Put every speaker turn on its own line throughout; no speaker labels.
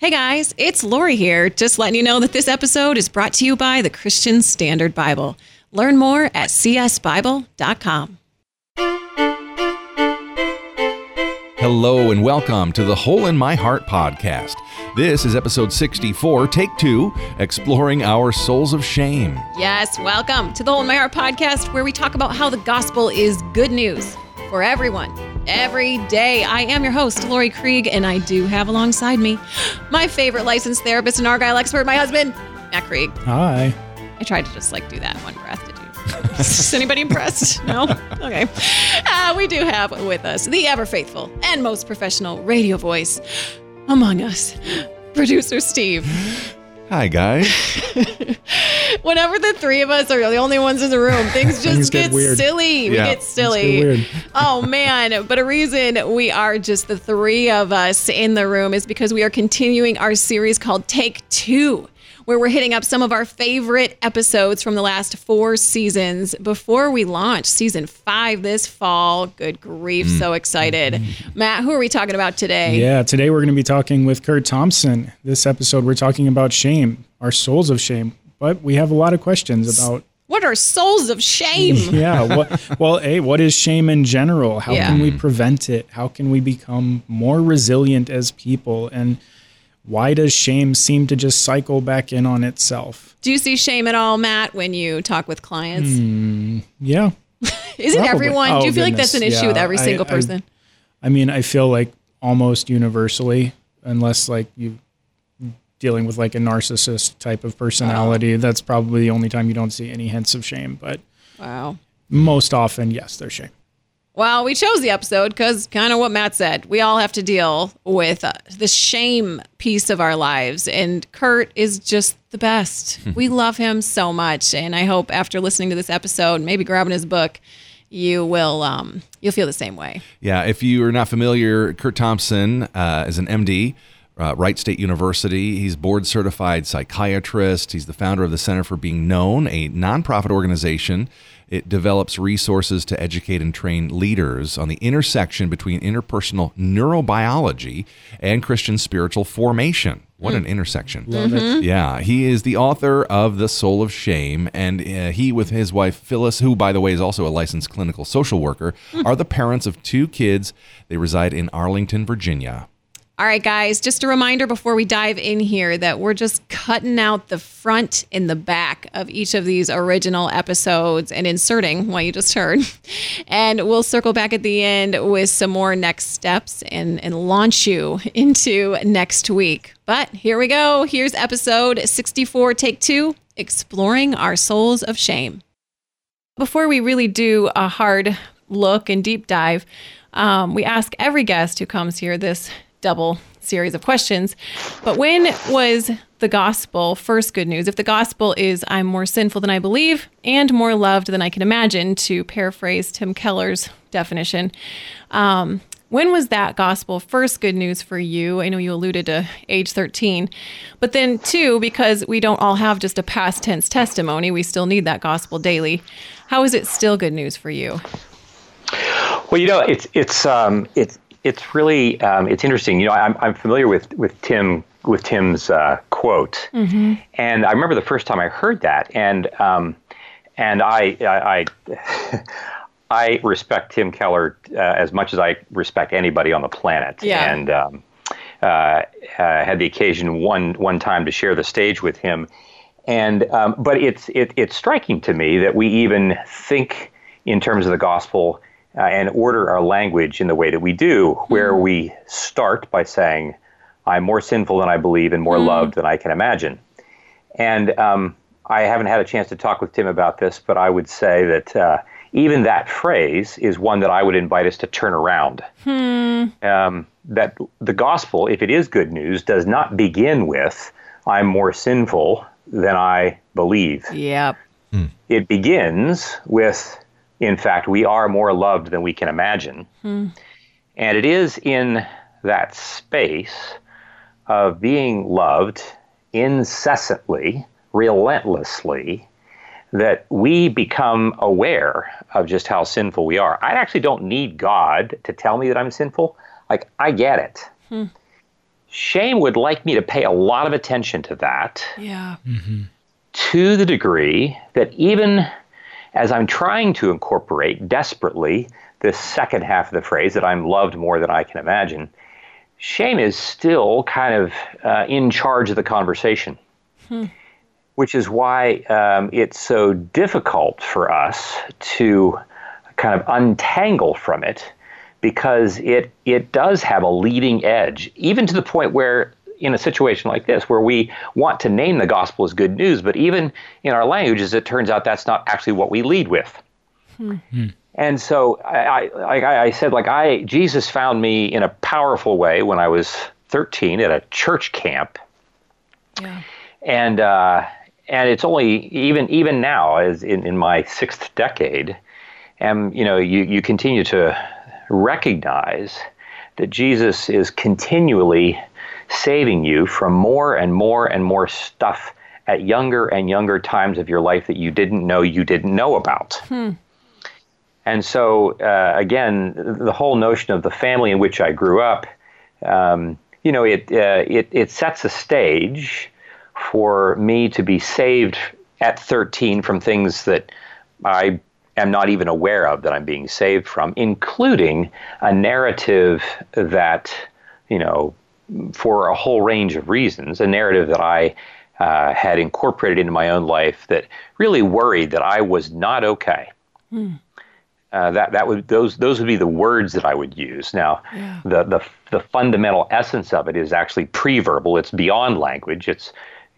Hey guys, it's Laurie here. Just letting you know that this episode is brought to you by the Christian Standard Bible. Learn more at csbible.com.
Hello and welcome to the Hole in My Heart podcast. This is episode 64, take two, exploring our souls of shame.
Yes, welcome to the Hole in My Heart podcast, where we talk about how the gospel is good news for everyone every day. I am your host, Laurie Krieg, and I do have alongside me my favorite licensed therapist and Argyle expert, my husband, Matt Krieg.
Hi.
I tried to just like do that in one breath. Did you? Is anybody impressed? No? Okay. Uh, we do have with us the ever faithful and most professional radio voice among us, producer Steve.
Hi, guys.
Whenever the three of us are the only ones in the room, things just
Things
get,
get weird.
silly. We
Yeah.
get silly.
get weird.
oh man! But a reason we are just the three of us in the room is because we are continuing our series called Take Two, where we're hitting up some of our favorite episodes from the last four seasons before we launch season five this fall. Good grief! Mm. So excited, Matt. Who are we talking about today?
Yeah, today we're going to be talking with Curt Thompson. This episode, we're talking about shame, our souls of shame. But we have a lot of questions about,
What are souls of shame?
yeah, what, well, A, what is shame in general? How
Yeah.
can we prevent it? How can we become more resilient as people? And why does shame seem to just cycle back in on itself?
Do you see shame at all, Matt, when you talk with clients?
Hmm, yeah.
Is it everyone? Do you
Oh,
feel like that's an
goodness.
issue with every single
I-
person?
I mean, I feel like almost universally, unless like you dealing with like a narcissist type of personality, that's probably the only time you don't see any hints of shame. But
wow.
most often, yes, there's shame.
Well, we chose the episode because kind of what Matt said. We all have to deal with uh, the shame piece of our lives. And Curt is just the best. we love him so much. And I hope after listening to this episode, maybe grabbing his book, you will um, you'll feel the same way.
Yeah, if you are not familiar, Curt Thompson uh, is an MD, uh, Wright State University. He's board certified psychiatrist. He's the founder of the Center for Being Known, a nonprofit organization. It develops resources to educate and train leaders on the intersection between interpersonal neurobiology and Christian spiritual formation. What an hmm. intersection.
Love it. Mm-hmm.
Yeah, he is the author of The Soul of Shame, and uh, he, with his wife Phyllis, who, by the way, is also a licensed clinical social worker, hmm. are the parents of two kids. They reside in Arlington, Virginia.
All right, guys, just a reminder before we dive in here that we're just cutting out the front and the back of each of these original episodes and inserting what you just heard. And we'll circle back at the end with some more next steps and, and launch you into next week. But here we go. Here's episode 64, take two Exploring Our Souls of Shame. Before we really do a hard look and deep dive, um, we ask every guest who comes here this double series of questions. But when was the gospel first good news? If the gospel is I'm more sinful than I believe and more loved than I can imagine, to paraphrase Tim Keller's definition, um, when was that gospel first good news for you? I know you alluded to age 13, but then, two, because we don't all have just a past tense testimony, we still need that gospel daily. How is it still good news for you?
Well, you know, it's it's um, it's it's really um, it's interesting. You know, I'm I'm familiar with with Tim with Tim's uh, quote, and I remember the first time I heard that, and um, and I I. I I respect Tim Keller uh, as much as I respect anybody on the planet,
Yeah.
and um, uh, uh, had the occasion one one time to share the stage with him, and um, but it's it, it's striking to me that we even think in terms of the gospel uh, and order our language in the way that we do, where we start by saying, "I'm more sinful than I believe and more loved than I can imagine," and um, I haven't had a chance to talk with Tim about this, but I would say that. Uh, even that phrase is one that I would invite us to turn around. Hmm. Um, that the gospel, if it is good news, does not begin with "I'm more sinful than I believe."
Yep.
It begins with, in fact, we are more loved than we can imagine, hmm. and it is in that space of being loved incessantly, relentlessly, that we become aware of just how sinful we are. I actually don't need God to tell me that I'm sinful. Like, I get it. Hmm. shame would like me to pay a lot of attention to that.
Yeah. Mm-hmm.
To the degree that even as I'm trying to incorporate desperately this second half of the phrase that I'm loved more than I can imagine, shame is still kind of uh, in charge of the conversation. Which is why um, it's so difficult for us to kind of untangle from it because it it does have a leading edge, even to the point where in a situation like this, where we want to name the gospel as good news, but even in our languages, it turns out that's not actually what we lead with. And so I, I, I said, like I, Jesus found me in a powerful way when I was 13 at a church camp,
Yeah.
and uh, and it's only even even now as in, in my sixth decade, and you know you you continue to recognize that Jesus is continually saving you from more and more and more stuff at younger and younger times of your life that you didn't know you didn't know about. And so, uh, again, the whole notion of the family in which I grew up, um, you know, it, uh, it, it sets a stage for me to be saved at 13 from things that I am not even aware of that I'm being saved from, including a narrative that, you know, for a whole range of reasons, a narrative that I uh, had incorporated into my own life that really worried that I was not okay. Uh, that that would those those would be the words that I would use. Now,
Yeah.
the the the fundamental essence of it is actually pre-verbal. It's beyond language. It's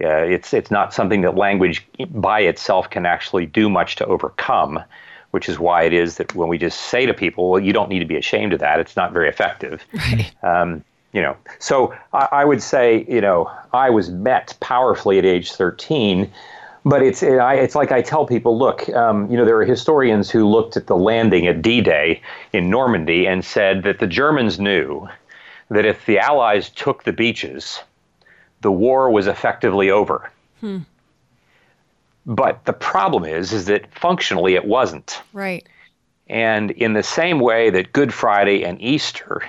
uh, it's it's not something that language by itself can actually do much to overcome. Which is why it is that when we just say to people, "Well, you don't need to be ashamed of that," it's not very effective. Um, you know, so I, I would say, you know, I was met powerfully at age 13 but it's it, I, it's like I tell people, look, um, you know, there are historians who looked at the landing at D-Day in Normandy and said that the Germans knew that if the Allies took the beaches, the war was effectively over. But the problem is, is that functionally it wasn't.
Right.
And in the same way that Good Friday and Easter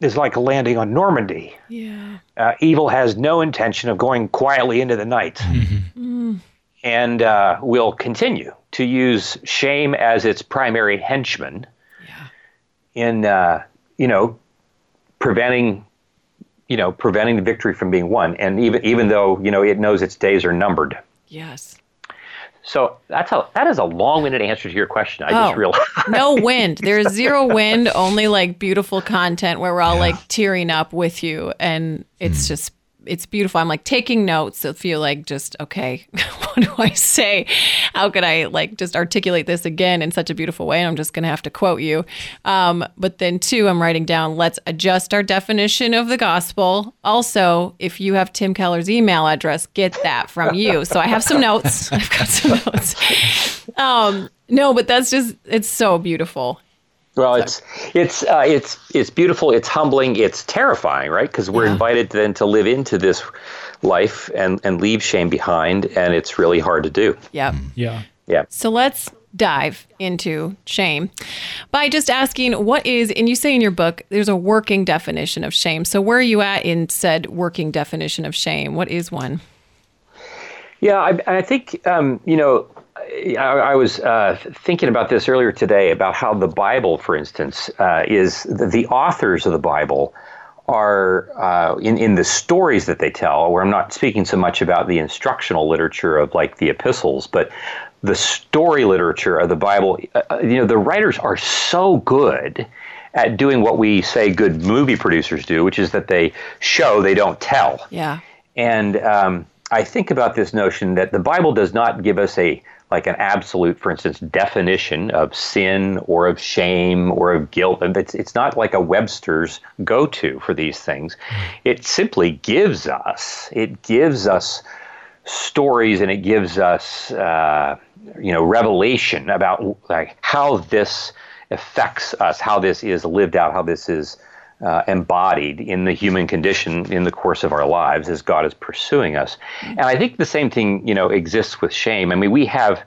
is like landing on Normandy,
Yeah.
uh, evil has no intention of going quietly into the night and uh, will continue to use shame as its primary henchman yeah. in uh, you know preventing you know preventing the victory from being won and even even though you know it knows its days are numbered
Yes.
So that's a that is a long-winded answer to your question i
Oh.
just realized
No wind. There's zero wind, only like beautiful content where we're all like tearing up with you. And it's hmm. just, it's beautiful. I'm like taking notes that feel like just, okay, what do I say? How could I like just articulate this again in such a beautiful way? And I'm just to have to quote you. Um, but then, two, I'm writing down, let's adjust our definition of the gospel. Also, if you have Tim Keller's email address, get that from you. So I have some notes. I've got some notes. Um, no, but that's just it's so beautiful.
Well, it's it's uh, it's it's beautiful. It's humbling. It's terrifying, right? Because we're invited then to live into this life and and leave shame behind, and it's really hard to do.
Yeah.
Yeah.
Yeah.
So let's dive into shame by just asking what is and you say in your book there's a working definition of shame. So where are you at in said working definition of shame? What is one?
Yeah, I, I think um, you know. I, I was uh, thinking about this earlier today about how the Bible, for instance, uh, is the, the authors of the Bible are uh, in in the stories that they tell. Where I'm not speaking so much about the instructional literature of like the epistles, but the story literature of the Bible. Uh, you know, the writers are so good at doing what we say good movie producers do, which is that they show, they don't tell.
Yeah.
And um, I think about this notion that the Bible does not give us a like an absolute, for instance, definition of sin or of shame or of guilt. And it's, it's not like a Webster's go-to for these things. It simply gives us it gives us stories and it gives us uh, you know revelation about like how this affects us, how this is lived out, how this is uh, embodied in the human condition in the course of our lives as God is pursuing us. And I think the same thing, you know, exists with shame. I mean, we have,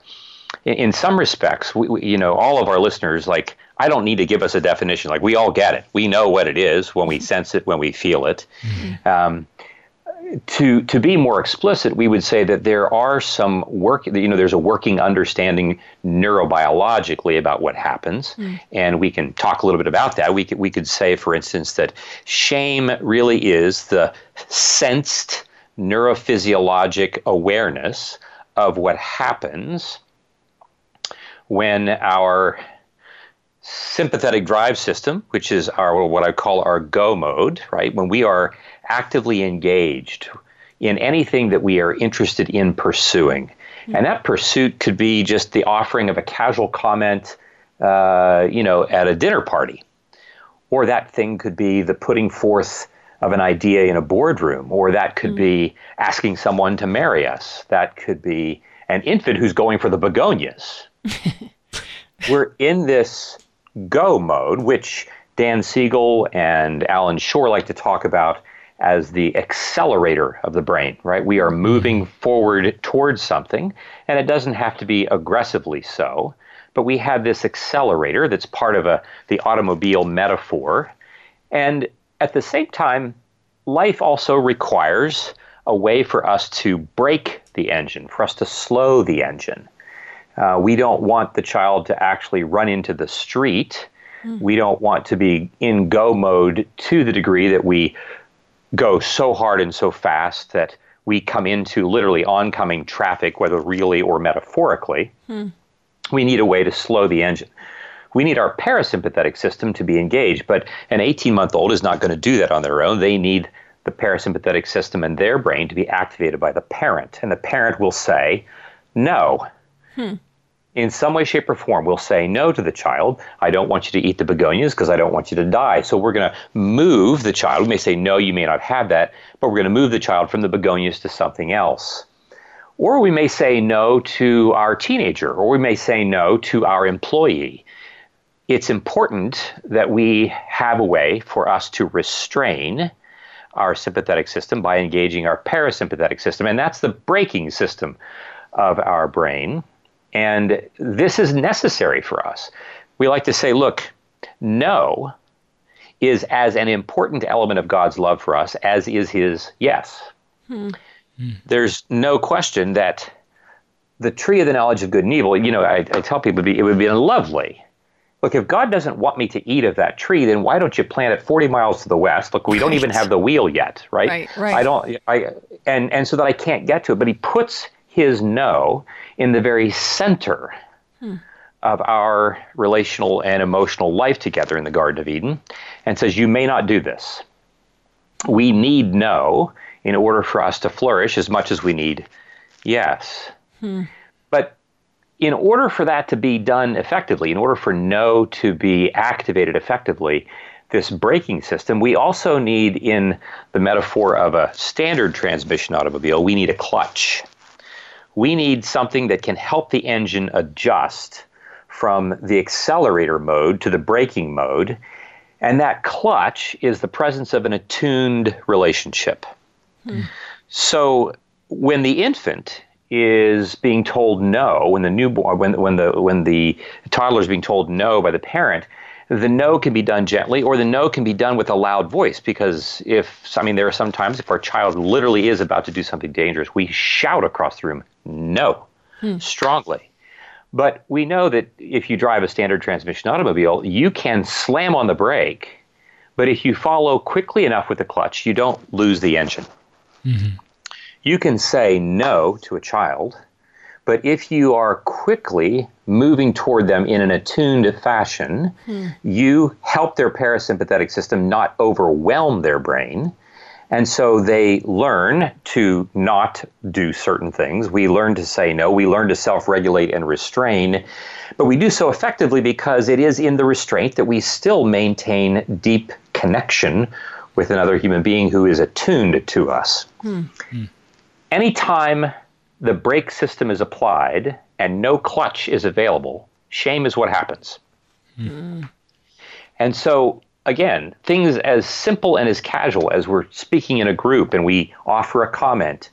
in, in some respects, we, we, you know, all of our listeners, like, I don't need to give us a definition. Like we all get it. We know what it is when we sense it, when we feel it. Mm-hmm. Um, to to be more explicit, we would say that there are some work. You know, there's a working understanding neurobiologically about what happens, mm. and we can talk a little bit about that. We could we could say, for instance, that shame really is the sensed neurophysiologic awareness of what happens when our sympathetic drive system, which is our what I call our go mode, right? When we are actively engaged in anything that we are interested in pursuing. Mm-hmm. And that pursuit could be just the offering of a casual comment, uh, you know, at a dinner party. Or that thing could be the putting forth of an idea in a boardroom. Or that could mm-hmm. be asking someone to marry us. That could be an infant who's going for the begonias. We're in this go mode, which Dan Siegel and Allan Schore like to talk about as the accelerator of the brain, right? We are moving forward towards something, and it doesn't have to be aggressively so, but we have this accelerator that's part of a, the automobile metaphor. And at the same time, life also requires a way for us to brake the engine, for us to slow the engine. Uh, we don't want the child to actually run into the street. Mm. We don't want to be in go mode to the degree that we go so hard and so fast that we come into literally oncoming traffic, whether really or metaphorically. Hmm. We need a way to slow the engine. We need our parasympathetic system to be engaged, but an 18 month old is not going to do that on their own. They need the parasympathetic system in their brain to be activated by the parent. And the parent will say, No. Hmm in some way, shape, or form, we'll say no to the child. I don't want you to eat the begonias because I don't want you to die. So we're going to move the child. We may say, no, you may not have that, but we're going to move the child from the begonias to something else. Or we may say no to our teenager, or we may say no to our employee. It's important that we have a way for us to restrain our sympathetic system by engaging our parasympathetic system, and that's the braking system of our brain. And this is necessary for us. We like to say, look, no is as an important element of God's love for us as is his yes. Hmm. There's no question that the tree of the knowledge of good and evil, you know, I, I tell people it would be lovely. Look, if God doesn't want me to eat of that tree, then why don't you plant it 40 miles to the west? Look, we don't even have the wheel yet, right?
Right, right.
I don't, I, and, and so that I can't get to it. But he puts his no in the very center hmm. of our relational and emotional life together in the Garden of Eden and says, You may not do this. We need no in order for us to flourish as much as we need yes. Hmm. But in order for that to be done effectively, in order for no to be activated effectively, this braking system, we also need, in the metaphor of a standard transmission automobile, we need a clutch we need something that can help the engine adjust from the accelerator mode to the braking mode. And that clutch is the presence of an attuned relationship. Hmm. So when the infant is being told no, when the newborn, when, when the when the toddler is being told no by the parent, the no can be done gently or the no can be done with a loud voice because if i mean there are sometimes if our child literally is about to do something dangerous we shout across the room no hmm. strongly but we know that if you drive a standard transmission automobile you can slam on the brake but if you follow quickly enough with the clutch you don't lose the engine mm-hmm. you can say no to a child but if you are quickly moving toward them in an attuned fashion, hmm. you help their parasympathetic system not overwhelm their brain. And so they learn to not do certain things. We learn to say no. We learn to self regulate and restrain. But we do so effectively because it is in the restraint that we still maintain deep connection with another human being who is attuned to us. Hmm. Anytime the brake system is applied and no clutch is available, shame is what happens. Mm. And so, again, things as simple and as casual as we're speaking in a group and we offer a comment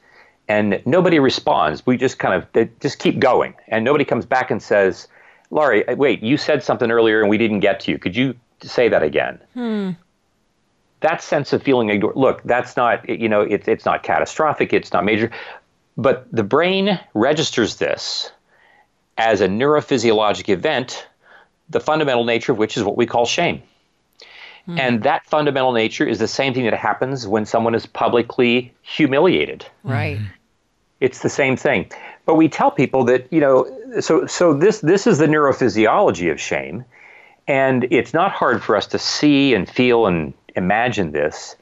and nobody responds, we just kind of just keep going. And nobody comes back and says, Laurie, uh, wait, you said something earlier and we didn't get to you. Could you say that again? Hmm. That sense of feeling ignored. Look, that's not, you know, it, it's not catastrophic, it's not major, but the brain registers this as a neurophysiologic event, the fundamental nature of which is what we call shame. Hmm. And that fundamental nature is the same thing that happens when someone is publicly humiliated.
Right.
It's the same thing. But we tell people that, you know, so so this this is the neurophysiology of shame. And it's not hard for us to see and feel and imagine this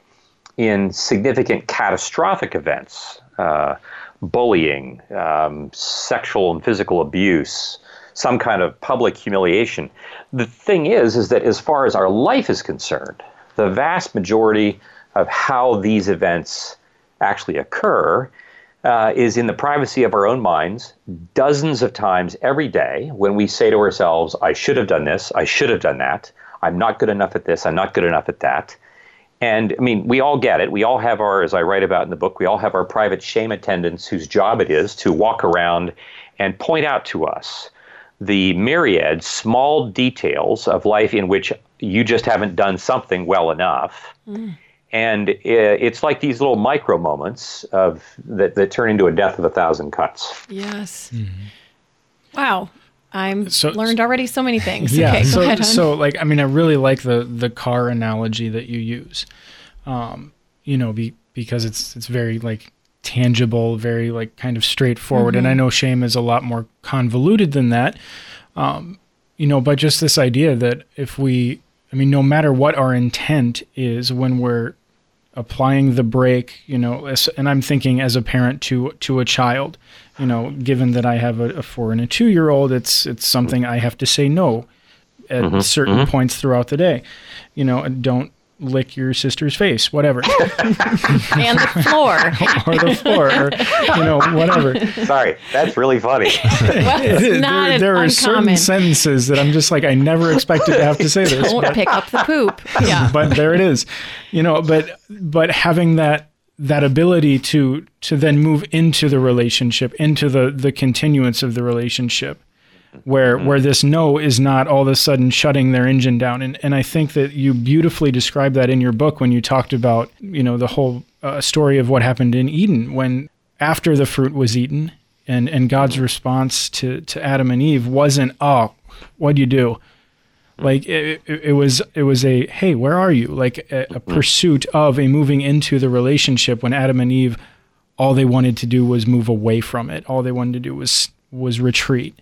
in significant catastrophic events, uh, bullying, um, sexual and physical abuse, some kind of public humiliation. The thing is, is that as far as our life is concerned, the vast majority of how these events actually occur uh, is in the privacy of our own minds, dozens of times every day when we say to ourselves, I should have done this, I should have done that, I'm not good enough at this, I'm not good enough at that. And I mean, we all get it. We all have our, as I write about in the book, we all have our private shame attendants whose job it is to walk around and point out to us the myriad small details of life in which you just haven't done something well enough. Mm. And it's like these little micro moments of that, that turn into a death of a thousand cuts.
Yes. Mm-hmm. Wow. I'm so, learned already so many things.
Yeah. Okay, so, so like, I mean, I really like the, the car analogy that you use, um, you know, be, because it's, it's very like tangible, very like kind of straightforward. Mm-hmm. And I know shame is a lot more convoluted than that. Um, you know, but just this idea that if we, I mean, no matter what our intent is when we're applying the brake, you know, and I'm thinking as a parent to to a child, you know, given that I have a, a four and a two year old, it's it's something I have to say no at mm-hmm, certain mm-hmm. points throughout the day. You know, don't lick your sister's face, whatever.
and the floor.
or the floor, or, you know, whatever.
Sorry, that's really funny.
well, there,
there are certain sentences that I'm just like, I never expected to have to say this.
Don't but, pick up the poop. Yeah.
But there it is. You know, but but having that that ability to to then move into the relationship, into the the continuance of the relationship where mm-hmm. where this no is not all of a sudden shutting their engine down and and I think that you beautifully described that in your book when you talked about you know the whole uh, story of what happened in Eden when after the fruit was eaten and and God's mm-hmm. response to to Adam and Eve wasn't oh what'd you do mm-hmm. like it, it, it, was it was a hey where are you like a, a mm-hmm. pursuit of a moving into the relationship when Adam and Eve all they wanted to do was move away from it all they wanted to do was was retreat.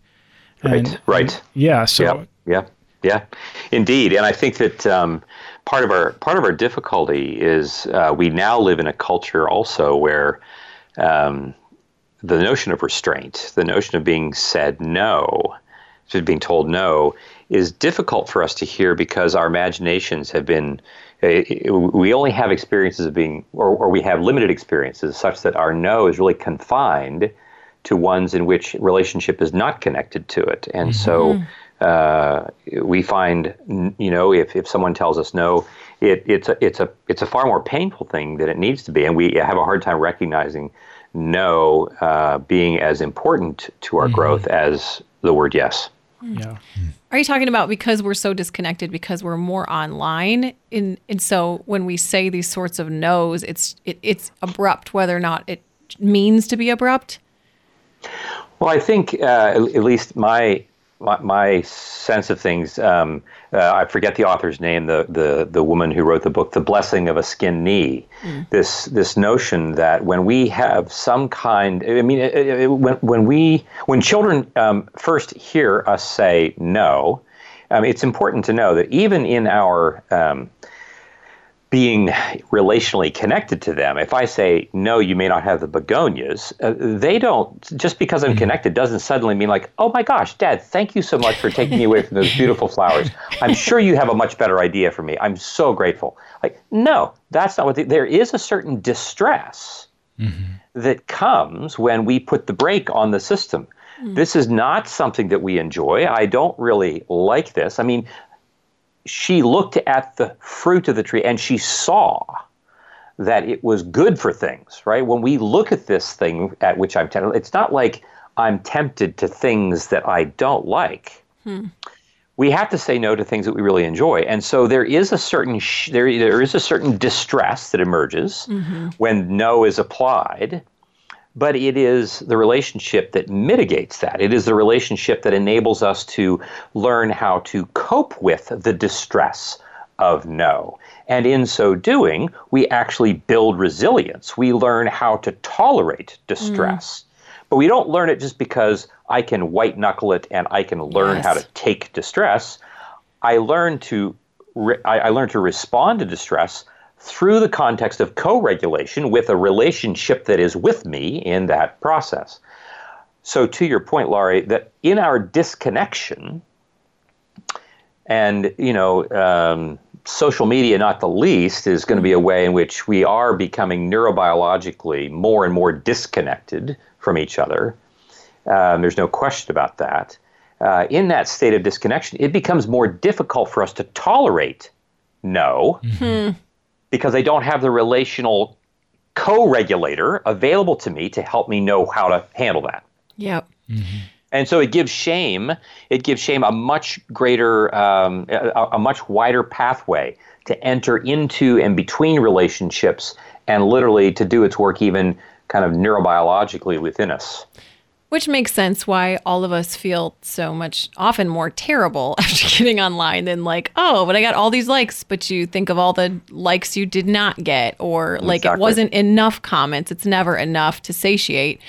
And, right.
Yeah. So.
Yeah. Yeah. Yeah. Indeed. And I think that um, part of our part of our difficulty is uh, we now live in a culture also where um, the notion of restraint, the notion of being said no, just being told no, is difficult for us to hear because our imaginations have been uh, we only have experiences of being or, or we have limited experiences such that our no is really confined to ones in which relationship is not connected to it. And mm-hmm. so uh, we find, you know, if, if someone tells us no, it, it's a it's a it's a far more painful thing than it needs to be, and we have a hard time recognizing no uh, being as important to our mm-hmm. growth as the word yes.
Yeah.
Are you talking about because we're so disconnected because we're more online in and so when we say these sorts of no's it's it, it's abrupt whether or not it means to be abrupt?
Well, I think uh, at least my, my, my sense of things. Um, uh, I forget the author's name. The, the the woman who wrote the book, "The Blessing of a Skinned Knee." Mm. This this notion that when we have some kind, I mean, it, it, when when we when children um, first hear us say no, um, it's important to know that even in our um, being relationally connected to them. If I say, no, you may not have the begonias, uh, they don't, just because I'm mm-hmm. connected doesn't suddenly mean like, oh my gosh, dad, thank you so much for taking me away from those beautiful flowers. I'm sure you have a much better idea for me. I'm so grateful. Like, no, that's not what, there is a certain distress mm-hmm. that comes when we put the brake on the system. Mm. This is not something that we enjoy. I don't really like this. I mean, she looked at the fruit of the tree and she saw that it was good for things, right? When we look at this thing at which I'm tempted, it's not like I'm tempted to things that I don't like. Hmm. we have to say no to things that we really enjoy. And so there is a certain sh- there there is a certain distress that emerges mm-hmm. when no is applied. But it is the relationship that mitigates that. It is the relationship that enables us to learn how to cope with the distress of no. And in so doing, we actually build resilience. We learn how to tolerate distress. Mm. But we don't learn it just because I can white knuckle it and I can learn how to take distress. I learn to re- I, I learn to respond to distress through the context of co-regulation with a relationship that is with me in that process. So to your point, Laurie, that in our disconnection, and you know, um, social media, not the least, is going to be a way in which we are becoming neurobiologically more and more disconnected from each other. Um, there's no question about that. Uh, in that state of disconnection, it becomes more difficult for us to tolerate no because I don't have the relational co regulator available to me to help me know how to handle that.
Yep.
And so it gives shame. It gives shame a much greater, um, a, a much wider pathway to enter into and between relationships, and literally to do its work even kind of neurobiologically within us.
Which makes sense why all of us feel so much often more terrible after getting online than like, oh, but I got all these likes, but you think of all the likes you did not get, or like it wasn't enough comments. It's never enough to satiate.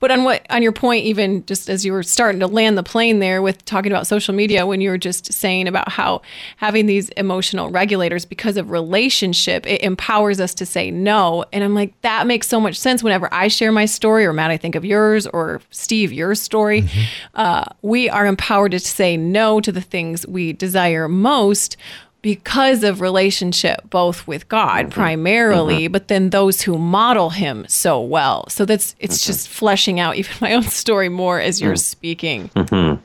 But on what on your point, even just as you were starting to land the plane there with talking about social media, when you were just saying about how having these emotional regulators because of relationship, it empowers us to say no. And I'm like, that makes so much sense whenever I share my story, or Matt, I think of yours, or Steve, your story. Uh, we are empowered to say no to the things we desire most because of relationship both with God primarily uh-huh. but then those who model him so well so that's it's just fleshing out even my own story more as you're mm. speaking mm-hmm.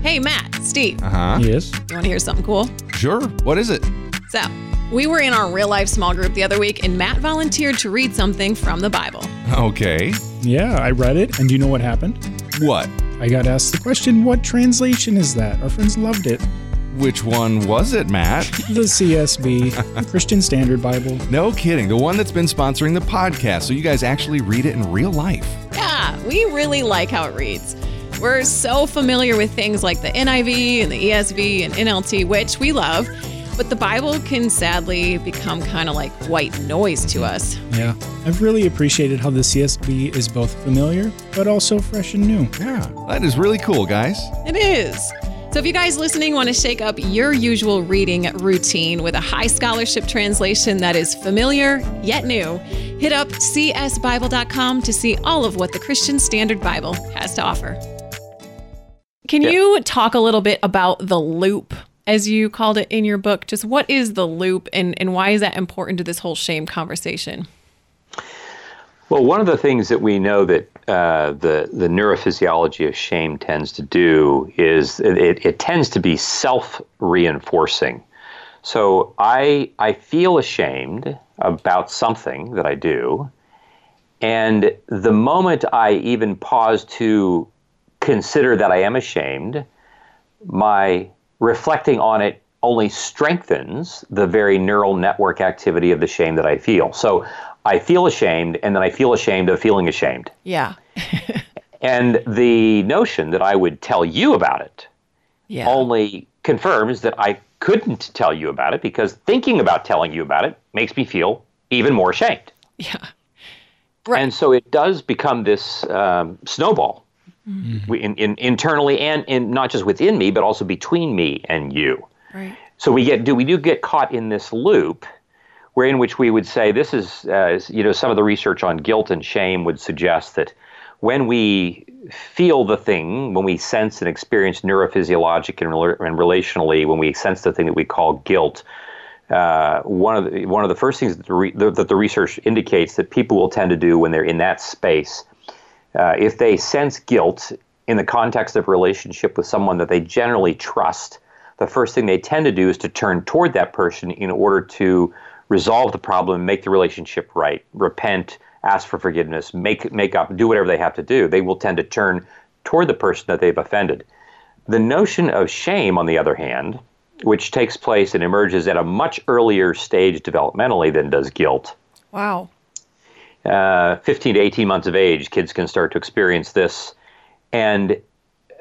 hey Matt Steve
Uh huh.
Yes.
you want to hear something cool
Sure. What is it?
so we were in our real life small group the other week and Matt volunteered to read something from the Bible
Okay.
Yeah, I read it, and do you know what happened?
What?
I got asked the question, "What translation is that?" Our friends loved it.
Which one was it, Matt?
The CSB, the Christian Standard Bible.
No kidding. The one that's been sponsoring the podcast. So you guys actually read it in real life.
Yeah, we really like how it reads. We're so familiar with things like the NIV and the ESV and NLT, which we love, but the Bible can sadly become kind of like white noise to us.
Yeah, I've really appreciated how the CSB is both familiar but also fresh and new.
Yeah. That is really cool, guys.
It is. So, if you guys listening want to shake up your usual reading routine with a high scholarship translation that is familiar yet new, hit up csbible.com to see all of what the Christian Standard Bible has to offer. Can you talk a little bit about the loop, as you called it in your book? Just what is the loop and, and why is that important to this whole shame conversation?
Well, one of the things that we know that uh, the the neurophysiology of shame tends to do is it, it tends to be self reinforcing. So I I feel ashamed about something that I do, and the moment I even pause to consider that I am ashamed, my reflecting on it only strengthens the very neural network activity of the shame that I feel. So I feel ashamed, and then I feel ashamed of feeling ashamed.
Yeah.
And the notion that I would tell you about it
Yeah.
only confirms that I couldn't tell you about it because thinking about telling you about it makes me feel even more ashamed.
yeah. Right.
And so it does become this um, snowball
Mm-hmm.
in, in, internally and in, not just within me, but also between me and you.
Right.
So we get do we do get caught in this loop, where in which we would say this is uh, you know some of the research on guilt and shame would suggest that when we feel the thing, when we sense and experience neurophysiologic and, and relationally, when we sense the thing that we call guilt, uh, one of the one of the first things that the, re- that the research indicates that people will tend to do when they're in that space, uh, if they sense guilt in the context of relationship with someone that they generally trust, the first thing they tend to do is to turn toward that person in order to resolve the problem, make the relationship right, repent, ask for forgiveness, make make up, do whatever they have to do. They will tend to turn toward the person that they've offended. The notion of shame, on the other hand, which takes place and emerges at a much earlier stage developmentally than does guilt.
Wow.
Uh, 15 to 18 months of age, kids can start to experience this. And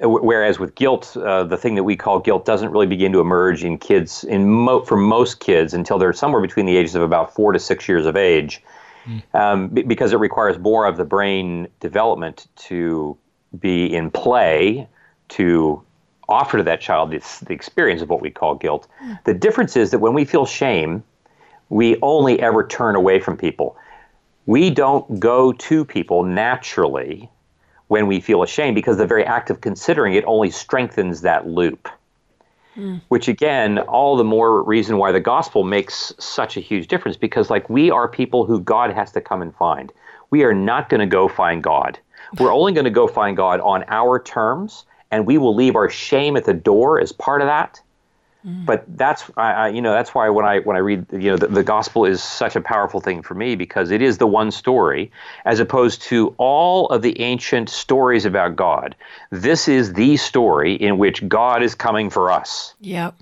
whereas with guilt, uh, the thing that we call guilt doesn't really begin to emerge in kids, in mo- for most kids, until they're somewhere between the ages of about four to six years of age, mm. um, b- because it requires more of the brain development to be in play to offer to that child this, the experience of what we call guilt. Mm. The difference is that when we feel shame, we only ever turn away from people. We don't go to people naturally when we feel ashamed because the very act of considering it only strengthens that loop. Mm. Which again, all the more reason why the gospel makes such a huge difference because, like, we are people who God has to come and find. We are not going to go find God. We're only going to go find God on our terms, and we will leave our shame at the door as part of that. Mm. But that's I, you know that's why when I when I read you know the, the, gospel is such a powerful thing for me because it is the one story as opposed to all of the ancient stories about God. This is the story in which God is coming for us.
Yep.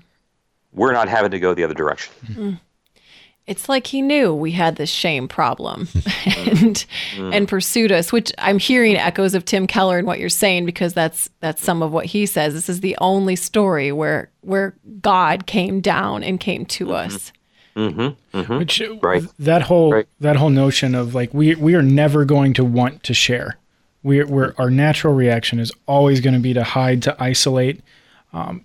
We're not having to go the other direction.
Mm it's like he knew we had this shame problem and mm. and pursued us which i'm hearing echoes of tim keller and what you're saying because that's that's some of what he says this is the only story where where god came down and came to mm-hmm. us
mm-hmm. Mm-hmm.
which right. that whole right. that whole notion of like we we are never going to want to share we're, we're our natural reaction is always going to be to hide to isolate um,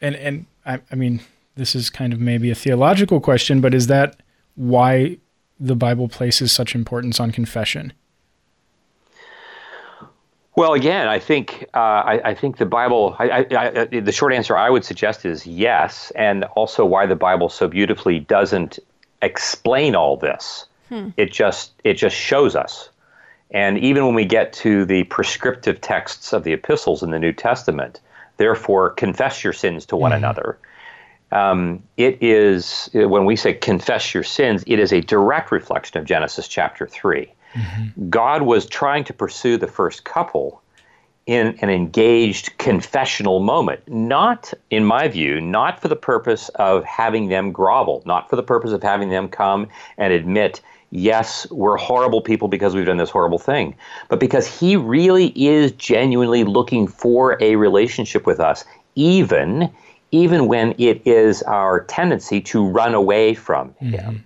and and I, I mean this is kind of maybe a theological question, but is that why the Bible places such importance on confession?
Well, again, I think uh, I, I, think the Bible. I, I, the short answer I would suggest is yes, and also why the Bible so beautifully doesn't explain all this. Hmm. It just it just shows us. And even when we get to the prescriptive texts of the epistles in the New Testament, therefore confess your sins to one mm-hmm. another um, it is, when we say confess your sins, it is a direct reflection of Genesis chapter 3. Mm-hmm. God was trying to pursue the first couple in an engaged confessional moment, not, in my view, not for the purpose of having them grovel, not for the purpose of having them come and admit, yes, we're horrible people because we've done this horrible thing, but because He really is genuinely looking for a relationship with us, even even when it is our tendency to run away from mm-hmm. him.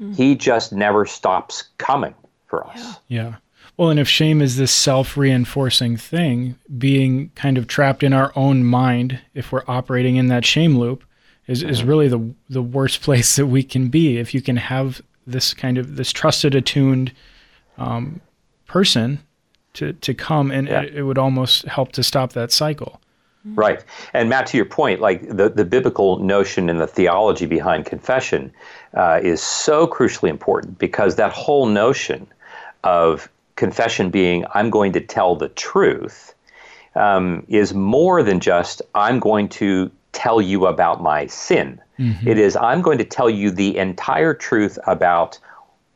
Mm-hmm. He just never stops coming for us.
Yeah. yeah. Well, and if shame is this self reinforcing thing, being kind of trapped in our own mind, if we're operating in that shame loop, is, mm-hmm. is really the, the worst place that we can be. If you can have this kind of this trusted, attuned um, person to, to come, and yeah. it, it would almost help to stop that cycle.
Right. And Matt, to your point, like the, the biblical notion and the theology behind confession uh, is so crucially important because that whole notion of confession being, I'm going to tell the truth, um, is more than just, I'm going to tell you about my sin. Mm-hmm. It is, I'm going to tell you the entire truth about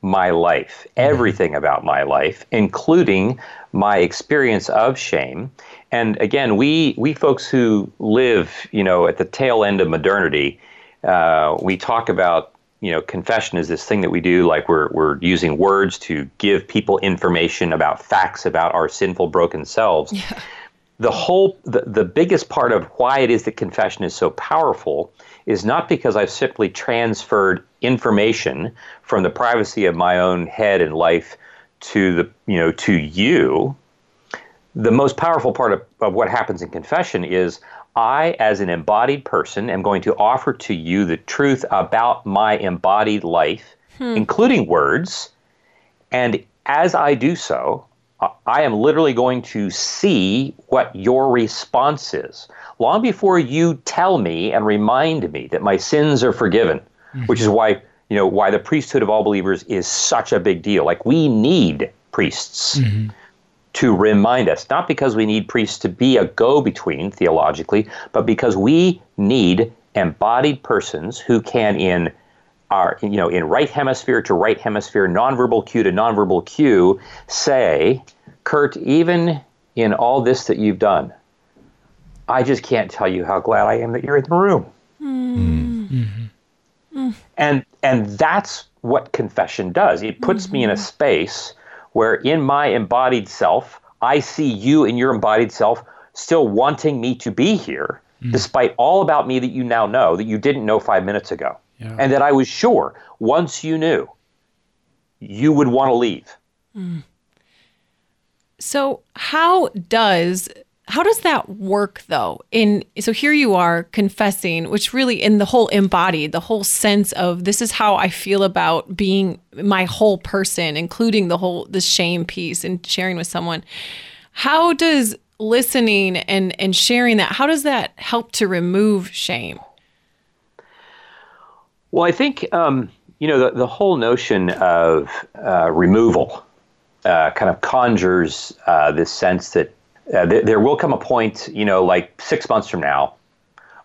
my life, mm-hmm. everything about my life, including my experience of shame. And again, we we folks who live, you know, at the tail end of modernity, uh, we talk about you know confession is this thing that we do like we're we're using words to give people information about facts about our sinful broken selves. Yeah. The whole the, the biggest part of why it is that confession is so powerful is not because I've simply transferred information from the privacy of my own head and life to the you know to you the most powerful part of, of what happens in confession is I, as an embodied person, am going to offer to you the truth about my embodied life, hmm. including words. And as I do so, I am literally going to see what your response is. Long before you tell me and remind me that my sins are forgiven, mm-hmm. which is why, you know, why the priesthood of all believers is such a big deal. Like we need priests. Mm-hmm to remind us, not because we need priests to be a go between theologically, but because we need embodied persons who can, in our, you know, in right hemisphere to right hemisphere, nonverbal cue to nonverbal cue, say, Curt, even in all this that you've done, I just can't tell you how glad I am that you're in the room. Mm-hmm. And and that's what confession does. It puts mm-hmm. me in a space where in my embodied self, I see you in your embodied self still wanting me to be here, mm. despite all about me that you now know that you didn't know five minutes ago. Yeah. And that I was sure once you knew, you would want to leave. Mm.
So, how does how does that work though? In so here you are confessing which really in the whole embodied the whole sense of this is how i feel about being my whole person including the whole the shame piece and sharing with someone. How does listening and and sharing that how does that help to remove shame?
Well i think um, you know the, the whole notion of uh, removal uh, kind of conjures uh, this sense that uh, th- there will come a point, you know, like six months from now,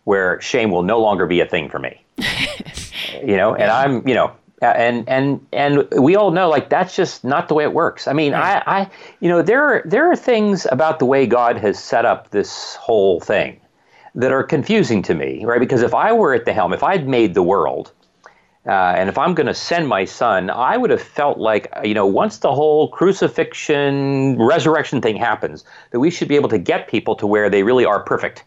where shame will no longer be a thing for me. you know, and I'm, you know, and and and we all know like that's just not the way it works. I mean, I, I, you know, there are there are things about the way God has set up this whole thing that are confusing to me, right? Because if I were at the helm, if I'd made the world, uh, and if I'm going to send my son, I would have felt like, you know, once the whole crucifixion, resurrection thing happens, that we should be able to get people to where they really are perfect.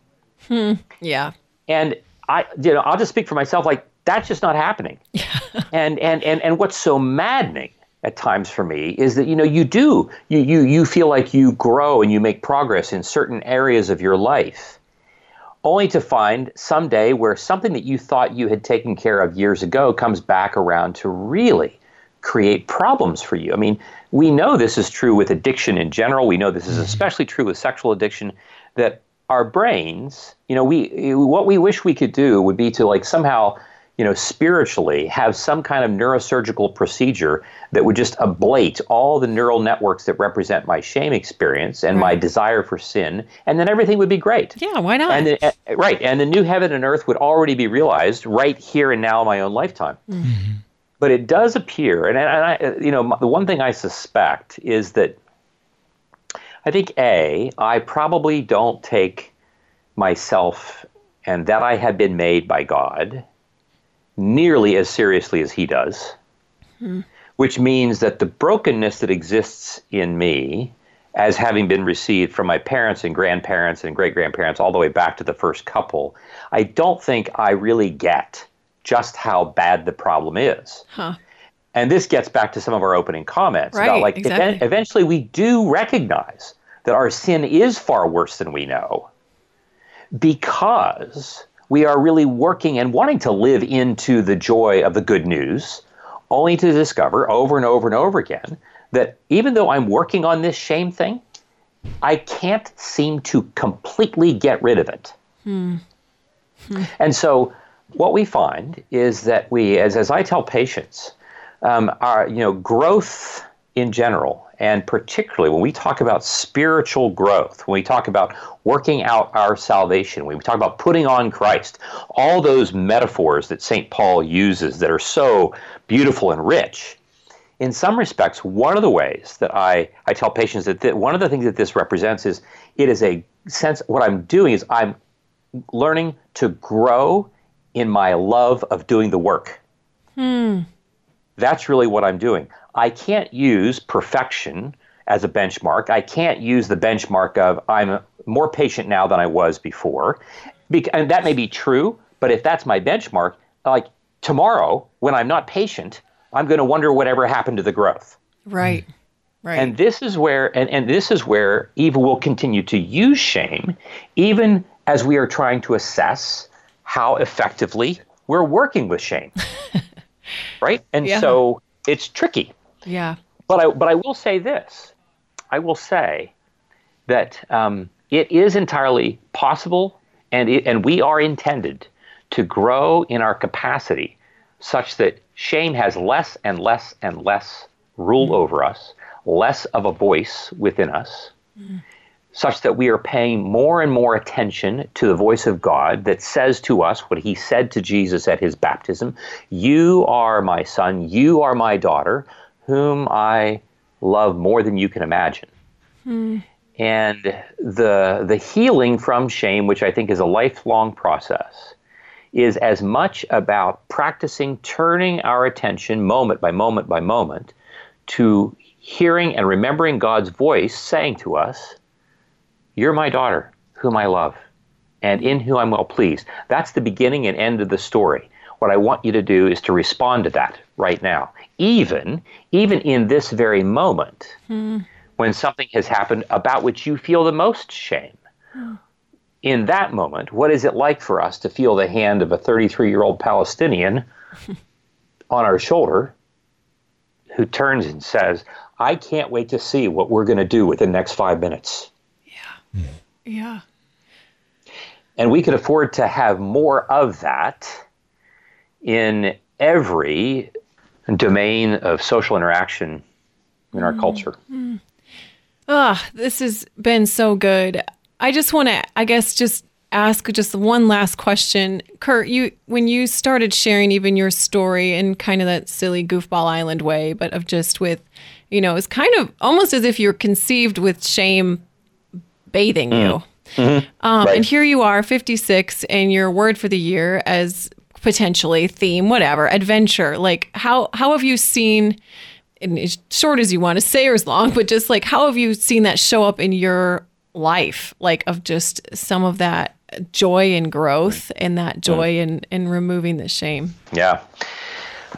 Hmm. Yeah.
And I, you know, I'll just speak for myself. Like that's just not happening. and and and and what's so maddening at times for me is that you know you do you you you feel like you grow and you make progress in certain areas of your life only to find someday where something that you thought you had taken care of years ago comes back around to really create problems for you. I mean, we know this is true with addiction in general. We know this is mm-hmm. especially true with sexual addiction that our brains, you know, we what we wish we could do would be to like somehow you know, spiritually have some kind of neurosurgical procedure that would just ablate all the neural networks that represent my shame experience and right. my desire for sin, and then everything would be great.
Yeah, why not?
And the, uh, right, and the new heaven and earth would already be realized right here and now in my own lifetime. Mm-hmm. But it does appear, and, and I, you know, the one thing I suspect is that I think a I probably don't take myself and that I have been made by God nearly as seriously as he does, hmm. which means that the brokenness that exists in me, as having been received from my parents and grandparents and great grandparents all the way back to the first couple, I don't think I really get just how bad the problem is. Huh. And this gets back to some of our opening comments
right,
about like
exactly.
eventually we do recognize that our sin is far worse than we know because we are really working and wanting to live into the joy of the good news, only to discover over and over and over again that even though I'm working on this shame thing, I can't seem to completely get rid of it. Hmm. Hmm. And so, what we find is that we, as, as I tell patients, um, our you know growth in general and particularly when we talk about spiritual growth, when we talk about working out our salvation, when we talk about putting on Christ, all those metaphors that St. Paul uses that are so beautiful and rich, in some respects, one of the ways that I, I tell patients that th- one of the things that this represents is it is a sense, what I'm doing is I'm learning to grow in my love of doing the work. Hmm. That's really what I'm doing. I can't use perfection as a benchmark. I can't use the benchmark of I'm more patient now than I was before. and that may be true, but if that's my benchmark, like tomorrow when I'm not patient, I'm going to wonder whatever happened to the growth.
Right. Right.
And this is where and, and this is where Eva will continue to use shame even as we are trying to assess how effectively we're working with shame. right? And yeah. so it's tricky.
Yeah.
But I but I will say this. I will say that um, it is entirely possible, and it, and we are intended to grow in our capacity, such that shame has less and less and less rule mm. over us, less of a voice within us. Mm. Such that we are paying more and more attention to the voice of God that says to us what he said to Jesus at his baptism You are my son, you are my daughter whom I love more than you can imagine. Hmm. And the the healing from shame, which I think is a lifelong process, is as much about practicing turning our attention moment by moment by moment to hearing and remembering God's voice saying to us, You're my daughter, whom I love, and in whom I'm well pleased. That's the beginning and end of the story. What I want you to do is to respond to that right now. Even, even in this very moment, mm. when something has happened about which you feel the most shame. Mm. In that moment, what is it like for us to feel the hand of a 33 year old Palestinian on our shoulder who turns and says, I can't wait to see what we're going to do within the next five minutes?
Yeah.
And we could afford to have more of that in every domain of social interaction in our mm. culture. Mm.
Oh, this has been so good. I just want to, I guess, just ask just one last question. Curt, you when you started sharing even your story in kind of that silly goofball island way, but of just with, you know, it's kind of almost as if you're conceived with shame bathing mm. you. Mm-hmm. Um, right. And here you are, 56, and your word for the year as potentially theme, whatever, adventure. Like how how have you seen in as short as you want to say or as long, but just like how have you seen that show up in your life? Like of just some of that joy and growth and that joy mm. in, in removing the shame.
Yeah.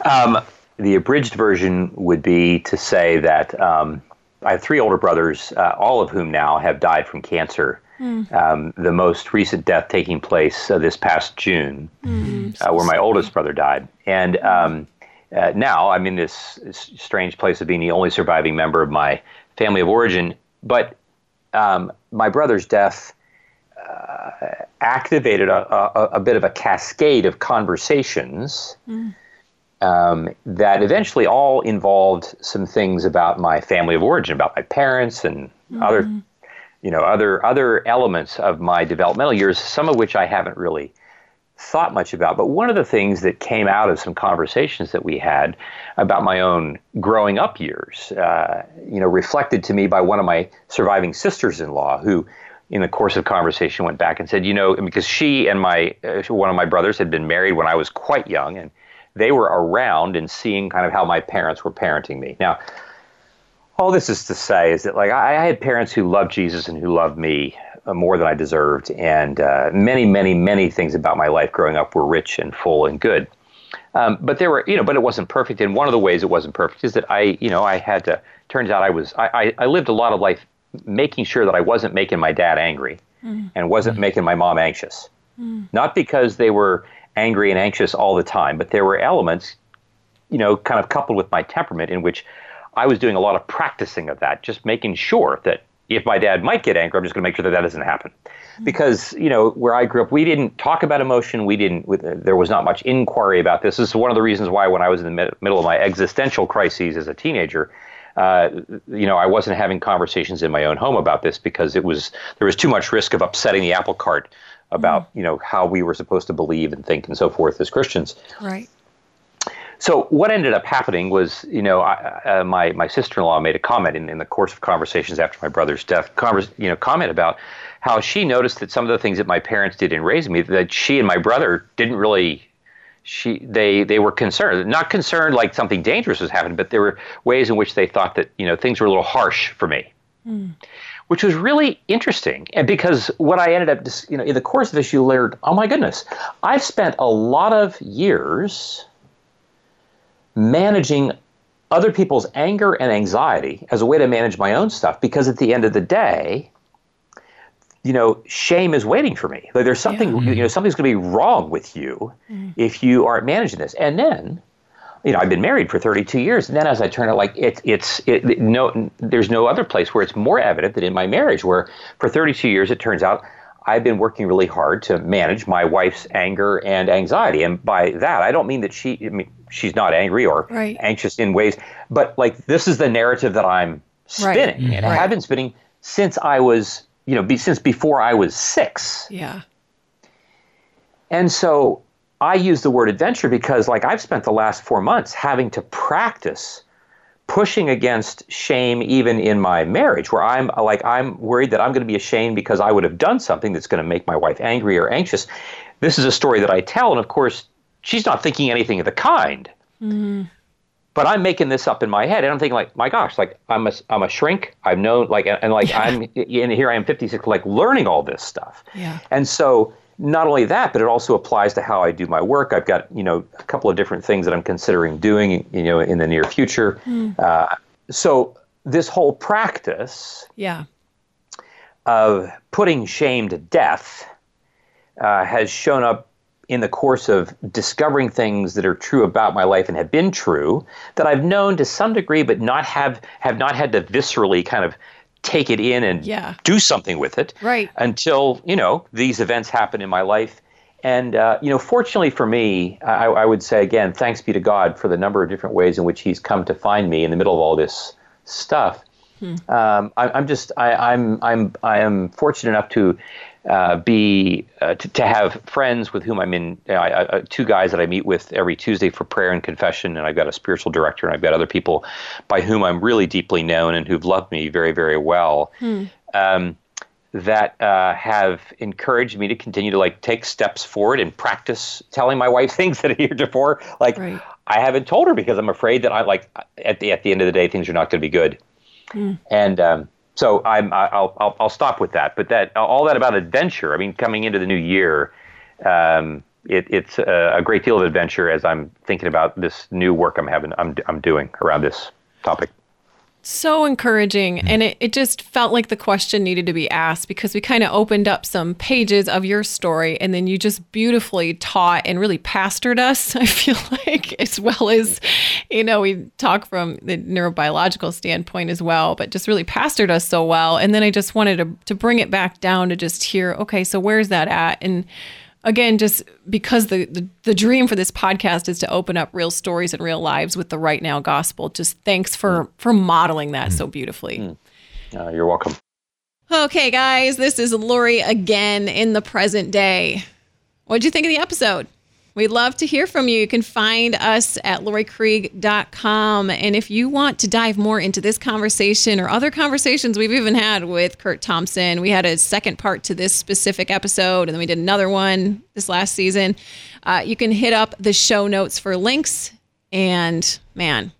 Um, the abridged version would be to say that um, I have three older brothers, uh, all of whom now have died from cancer. Mm. Um, the most recent death taking place uh, this past June, mm. uh, where my oldest brother died. And um, uh, now I'm in this, this, strange place of being the only surviving member of my family of origin. But um, my brother's death uh, activated a, a, a, bit of a cascade of conversations. Mm. Um, that eventually all involved some things about my family of origin, about my parents and mm-hmm. other you know other other elements of my developmental years, some of which I haven't really thought much about. But one of the things that came out of some conversations that we had about my own growing up years, uh, you know, reflected to me by one of my surviving sisters-in-law who. In the course of conversation, went back and said, you know, because she and my uh, one of my brothers had been married when I was quite young, and they were around and seeing kind of how my parents were parenting me. Now, all this is to say is that like I, I had parents who loved Jesus and who loved me uh, more than I deserved, and uh, many, many, many things about my life growing up were rich and full and good. Um, but there were, you know, but it wasn't perfect. And one of the ways it wasn't perfect is that I, you know, I had to. Turns out I was, I, I, I lived a lot of life making sure that I wasn't making my dad angry, mm. and wasn't mm. making my mom anxious. Mm. Not because they were angry and anxious all the time, but there were elements, you know, kind of coupled with my temperament in which I was doing a lot of practicing of that, just making sure that if my dad might get angry, I'm just going to make sure that that doesn't happen. Mm-hmm. Because you know where I grew up, we didn't talk about emotion. We didn't. There was not much inquiry about this. This is one of the reasons why, when I was in the middle of my existential crises as a teenager, uh, you know, I wasn't having conversations in my own home about this because it was there was too much risk of upsetting the apple cart about mm-hmm. you know how we were supposed to believe and think and so forth as Christians.
Right.
So what ended up happening was, you know, I, uh, my my sister-in-law made a comment in, in the course of conversations after my brother's death, converse, you know, comment about how she noticed that some of the things that my parents did in raising me, that she and my brother didn't really she they they were concerned not concerned like something dangerous was happening but there were ways in which they thought that you know things were a little harsh for me mm. Which was really interesting and because what i ended up you know in the course of this you learned oh my goodness i've spent a lot of years managing other people's anger and anxiety as a way to manage my own stuff because at the end of the day you know shame is waiting for me like there's something yeah. you know something's going to be wrong with you mm. if you aren't managing this and then you know i've been married for 32 years and then as i turn it like it, it's it, no there's no other place where it's more evident than in my marriage where for 32 years it turns out I've been working really hard to manage my wife's anger and anxiety. And by that, I don't mean that she, I mean, she's not angry or right. anxious in ways, but like this is the narrative that I'm spinning, right. and right. I have been spinning since I was, you know, be, since before I was six.
Yeah.
And so I use the word adventure because, like, I've spent the last four months having to practice pushing against shame even in my marriage where i'm like i'm worried that i'm going to be ashamed because i would have done something that's going to make my wife angry or anxious. This is a story that i tell and of course she's not thinking anything of the kind. Mm-hmm. but i'm making this up in my head and i'm thinking like my gosh like i'm a, I'm a shrink. I've known like and, and like yeah. i'm and here i am 56 like learning all this stuff.
Yeah.
And so not only that, but it also applies to how I do my work. I've got you know a couple of different things that I'm considering doing you know in the near future. Mm. Uh, so this whole practice,
yeah,
of putting shame to death uh, has shown up in the course of discovering things that are true about my life and have been true that I've known to some degree, but not have have not had to viscerally kind of take it in and
yeah.
do something with it
right.
until you know these events happen in my life and uh, you know fortunately for me I, I, would say again thanks be to god for the number of different ways in which he's come to find me in the middle of all this stuff hmm. um, I, am just I, I'm I'm I am fortunate enough to uh, be uh, to, to, have friends with whom I'm in. You know, I, I, two guys that I meet with every Tuesday for prayer and confession, and I've got a spiritual director, and I've got other people by whom I'm really deeply known and who've loved me very, very well. Hmm. Um, that uh, have encouraged me to continue to like take steps forward and practice telling my wife things that heretofore like right. I haven't told her because I'm afraid that I like at the at the end of the day things are not going to be good. Hmm. And um, so I'm I'll, I'll I'll stop with that. But that all that about adventure. I mean, coming into the new year, um, it, it's a, a, great deal of adventure as I'm thinking about this new work I'm having I'm I'm doing around this topic
so encouraging mm. and it, it just felt like the question needed to be asked because we kind of opened up some pages of your story and then you just beautifully taught and really pastored us i feel like as well as you know we talk from the neurobiological standpoint as well but just really pastored us so well. And then i just wanted to, to bring it back down to just hear okay so where's that at? And again, just because the, the, the dream for this podcast is to open up real stories and real lives with the right now gospel. Just thanks for for modeling that mm. so beautifully. Mm.
Uh, you're welcome.
Okay, guys, this is Laurie again in the present day. What'd you think of the episode? We'd love to hear from you. You can find us at lauriekrieg.com. And if you want to dive more into this conversation or other conversations we've even had with Curt Thompson, we had a second part to this specific episode, and then we did another one this last season. Uh, you can hit up the show notes for links. And man,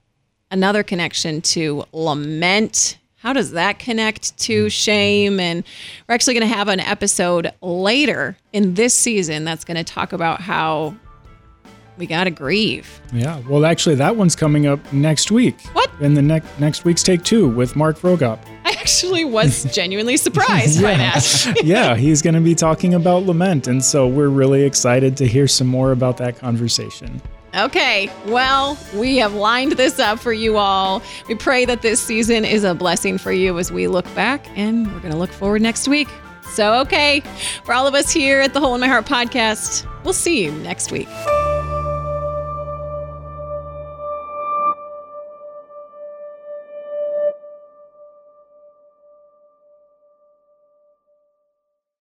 another connection to lament how does that connect to shame? And we're actually going to have an episode later in this season that's going to talk about how we got to grieve.
Yeah. Well, actually, that one's coming up next week.
What?
In the next next week's take two with Mark Vroegop.
I actually was genuinely surprised yeah. by that.
yeah, he's going to be talking about lament, and so we're really excited to hear some more about that conversation.
Okay, well, we have lined this up for you all. We pray that this season is a blessing for you as we look back, and we're going to look forward next week. So, okay, for all of us here at the Hole in My Heart podcast, we'll see you next week.